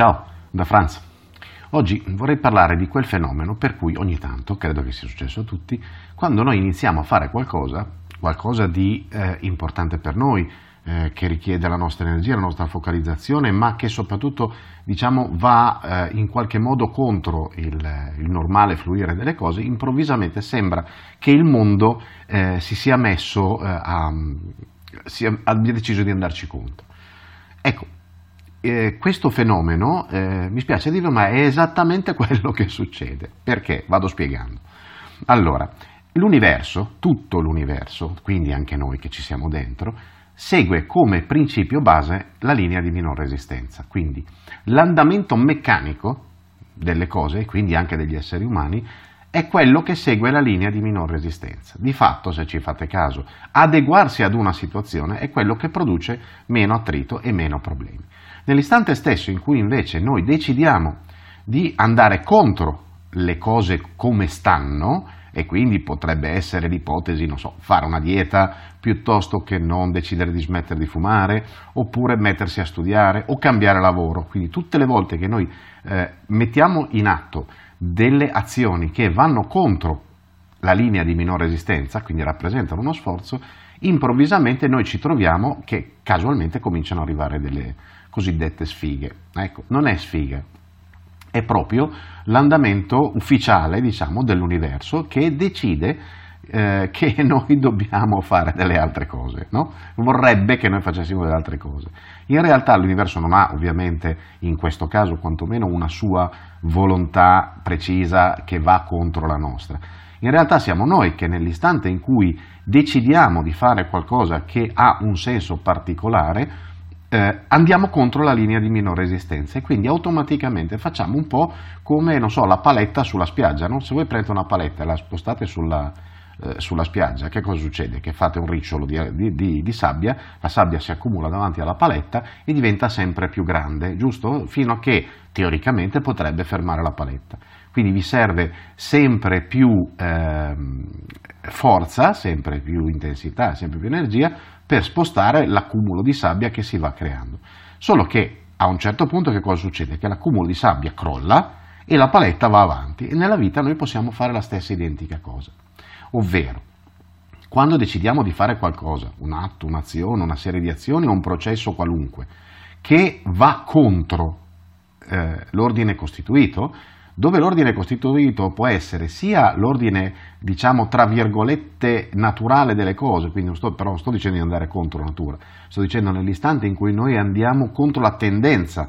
Ciao, da Franz. Oggi vorrei parlare di quel fenomeno per cui ogni tanto, credo che sia successo a tutti, quando noi iniziamo a fare qualcosa, qualcosa di eh, importante per noi, eh, che richiede la nostra energia, la nostra focalizzazione, ma che soprattutto diciamo, va eh, in qualche modo contro il, il, normale fluire delle cose, improvvisamente sembra che il mondo eh, si sia messo eh, a, si abbia deciso di andarci contro. Ecco, eh, questo fenomeno, eh, mi spiace dirlo, ma è esattamente quello che succede. Perché? Vado spiegando. Allora, l'universo, tutto l'universo, quindi anche noi che ci siamo dentro, segue come principio base la linea di minor resistenza. Quindi l'andamento meccanico delle cose, quindi anche degli esseri umani, è quello che segue la linea di minor resistenza. Di fatto, se ci fate caso, adeguarsi ad una situazione è quello che produce meno attrito e meno problemi. Nell'istante stesso in cui invece noi decidiamo di andare contro le cose come stanno, e quindi potrebbe essere l'ipotesi, non so, fare una dieta piuttosto che non decidere di smettere di fumare, oppure mettersi a studiare o cambiare lavoro. Quindi tutte le volte che noi eh, mettiamo in atto delle azioni che vanno contro la linea di minore resistenza, quindi rappresentano uno sforzo, improvvisamente noi ci troviamo che casualmente cominciano ad arrivare delle cosiddette sfighe. Ecco, non è sfiga, è proprio l'andamento ufficiale, diciamo, dell'universo che decide eh, che noi dobbiamo fare delle altre cose, no? vorrebbe che noi facessimo delle altre cose. In realtà l'universo non ha ovviamente in questo caso quantomeno una sua volontà precisa che va contro la nostra. In realtà siamo noi che nell'istante in cui decidiamo di fare qualcosa che ha un senso particolare, eh, andiamo contro la linea di minore resistenza e quindi automaticamente facciamo un po' come, so, la paletta sulla spiaggia, no? se voi prendete una paletta e la spostate sulla, eh, sulla spiaggia, che cosa succede? Che fate un ricciolo di, di, di, di, sabbia, la sabbia si accumula davanti alla paletta e diventa sempre più grande, giusto? Fino a che teoricamente potrebbe fermare la paletta. Quindi vi serve sempre più eh, forza, sempre più intensità, sempre più energia per spostare l'accumulo di sabbia che si va creando. Solo che a un certo punto che cosa succede? Che l'accumulo di sabbia crolla e la paletta va avanti e nella vita noi possiamo fare la stessa identica cosa. Ovvero, quando decidiamo di fare qualcosa, un atto, un'azione, una serie di azioni o un processo qualunque, che va contro eh, l'ordine costituito, dove l'ordine costituito può essere sia l'ordine, diciamo, tra virgolette, naturale delle cose, quindi non sto, però non sto dicendo di andare contro natura, sto dicendo nell'istante in cui noi andiamo contro la tendenza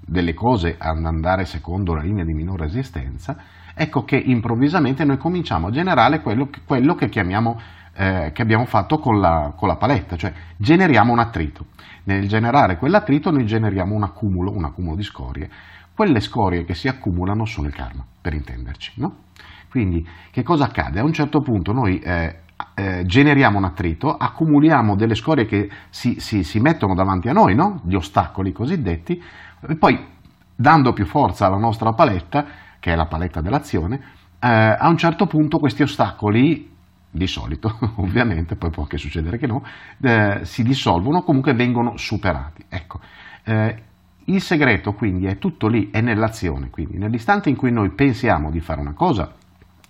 delle cose ad andare secondo la linea di minore resistenza, ecco che improvvisamente noi cominciamo a generare quello che, quello che chiamiamo eh, che abbiamo fatto con la, con la, paletta, cioè generiamo un attrito. Nel generare quell'attrito noi generiamo un accumulo, un accumulo di scorie quelle scorie che si accumulano sono il karma, per intenderci. No? Quindi che cosa accade? A un certo punto noi eh, eh, generiamo un attrito, accumuliamo delle scorie che si, si, si mettono davanti a noi, no? gli ostacoli cosiddetti, e poi dando più forza alla nostra paletta, che è la paletta dell'azione, eh, a un certo punto questi ostacoli di solito, ovviamente, poi può anche succedere che no, eh, si dissolvono, comunque vengono superati. Ecco, eh, il segreto quindi è tutto lì, è nell'azione, quindi nell'istante in cui noi pensiamo di fare una cosa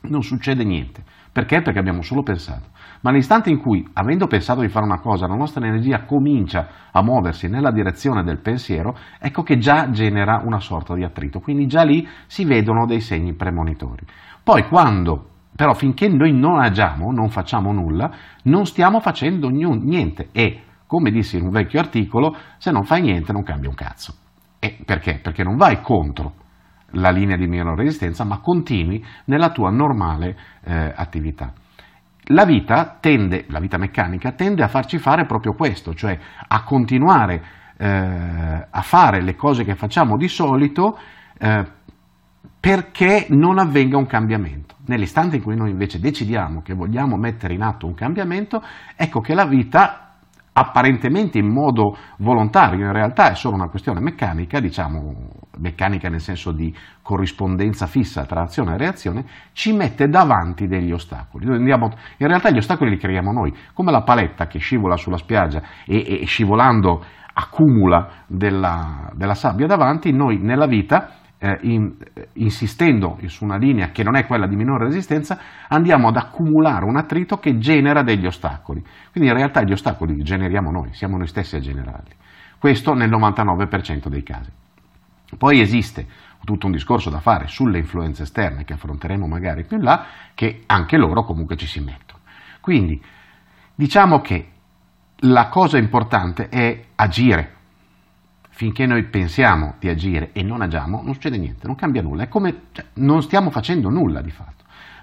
non succede niente. Perché? Perché abbiamo solo pensato. Ma nell'istante in cui, avendo pensato di fare una cosa, la nostra energia comincia a muoversi nella direzione del pensiero, ecco che già genera una sorta di attrito. Quindi già lì si vedono dei segni premonitori. Poi quando, però finché noi non agiamo, non facciamo nulla, non stiamo facendo niente e, come dissi in un vecchio articolo, se non fai niente non cambia un cazzo. E perché? Perché non vai contro la linea di minor resistenza, ma continui nella tua normale eh, attività. La vita tende, la vita meccanica tende a farci fare proprio questo, cioè a continuare eh, a fare le cose che facciamo di solito eh, perché non avvenga un cambiamento. Nell'istante in cui noi invece decidiamo che vogliamo mettere in atto un cambiamento, ecco che la vita apparentemente in modo volontario, in realtà è solo una questione meccanica, diciamo meccanica nel senso di corrispondenza fissa tra azione e reazione, ci mette davanti degli ostacoli. In realtà gli ostacoli li creiamo noi, come la paletta che scivola sulla spiaggia e, e scivolando accumula della, della sabbia davanti, noi nella vita eh, in, eh, insistendo su una linea che non è quella di minore resistenza, andiamo ad accumulare un attrito che genera degli ostacoli. Quindi in realtà gli ostacoli li generiamo noi, siamo noi stessi a generarli. Questo nel 99% dei casi. Poi esiste tutto un discorso da fare sulle influenze esterne che affronteremo magari più in là, che anche loro comunque ci si mettono. Quindi diciamo che la cosa importante è agire, finché noi pensiamo di agire e non agiamo, non succede niente, non cambia nulla, è come cioè, non stiamo facendo nulla di fatto.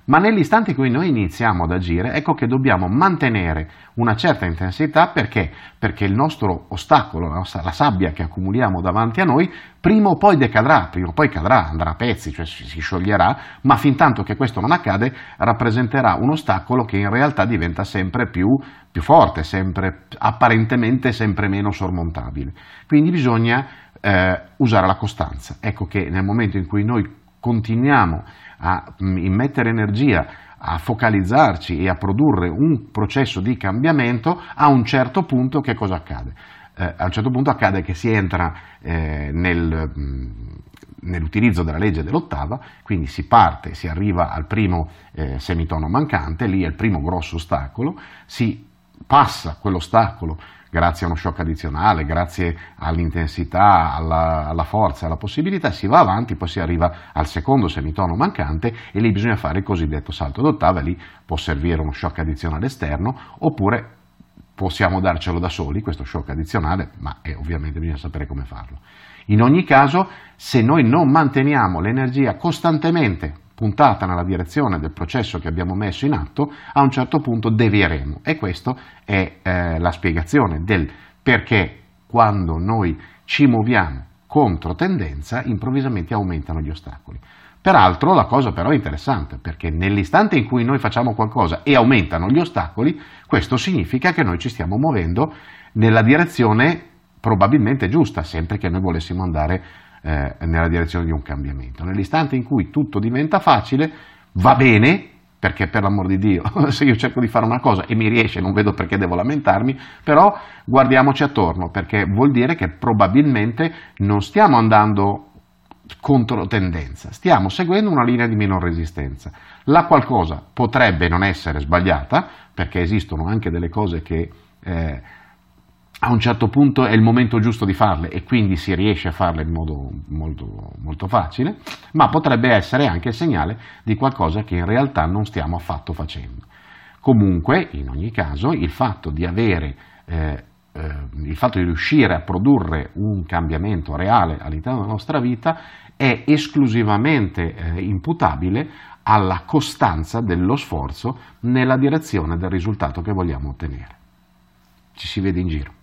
Ma nell'istante in cui noi iniziamo ad agire, ecco che dobbiamo mantenere una certa intensità perché? Perché il nostro ostacolo, la, nostra, la sabbia che accumuliamo davanti a noi, prima o poi decadrà, prima o poi cadrà, andrà a pezzi, cioè si, scioglierà, ma fin tanto che questo non accade, rappresenterà un ostacolo che in realtà diventa sempre più, più forte, sempre, apparentemente sempre meno sormontabile. Quindi bisogna eh, usare la costanza. Ecco che nel momento in cui noi continuiamo a mm, immettere energia, a focalizzarci e a produrre un processo di cambiamento, a un certo punto che cosa accade? Eh, a un certo punto accade che si entra eh, nel, mm, nell'utilizzo della legge dell'ottava, quindi si parte, si arriva al primo eh, semitono mancante, lì è il primo grosso ostacolo, si passa quell'ostacolo grazie a uno shock addizionale, grazie all'intensità, alla, alla, forza, alla possibilità, si va avanti, poi si arriva al secondo semitono mancante e lì bisogna fare il cosiddetto salto d'ottava, lì può servire uno shock addizionale esterno oppure possiamo darcelo da soli, questo shock addizionale, ma eh, ovviamente bisogna sapere come farlo. In ogni caso, se noi non manteniamo l'energia costantemente puntata nella direzione del processo che abbiamo messo in atto, a un certo punto devieremo. E questa è eh, la spiegazione del perché quando noi ci muoviamo contro tendenza, improvvisamente aumentano gli ostacoli. Peraltro la cosa però è interessante, perché nell'istante in cui noi facciamo qualcosa e aumentano gli ostacoli, questo significa che noi ci stiamo muovendo nella direzione probabilmente giusta, sempre che noi volessimo andare eh, nella direzione di un cambiamento. Nell'istante in cui tutto diventa facile, va bene, perché per l'amor di Dio, se io cerco di fare una cosa e mi riesce, non vedo perché devo lamentarmi, però guardiamoci attorno, perché vuol dire che probabilmente non stiamo andando contro tendenza, stiamo seguendo una linea di minor resistenza. La qualcosa potrebbe non essere sbagliata, perché esistono anche delle cose che eh, a un certo punto è il momento giusto di farle e quindi si riesce a farle in modo molto, molto facile, ma potrebbe essere anche il segnale di qualcosa che in realtà non stiamo affatto facendo. Comunque, in ogni caso, il fatto di avere eh, eh, il fatto di riuscire a produrre un cambiamento reale all'interno della nostra vita è esclusivamente eh, imputabile alla costanza dello sforzo nella direzione del risultato che vogliamo ottenere. Ci si vede in giro.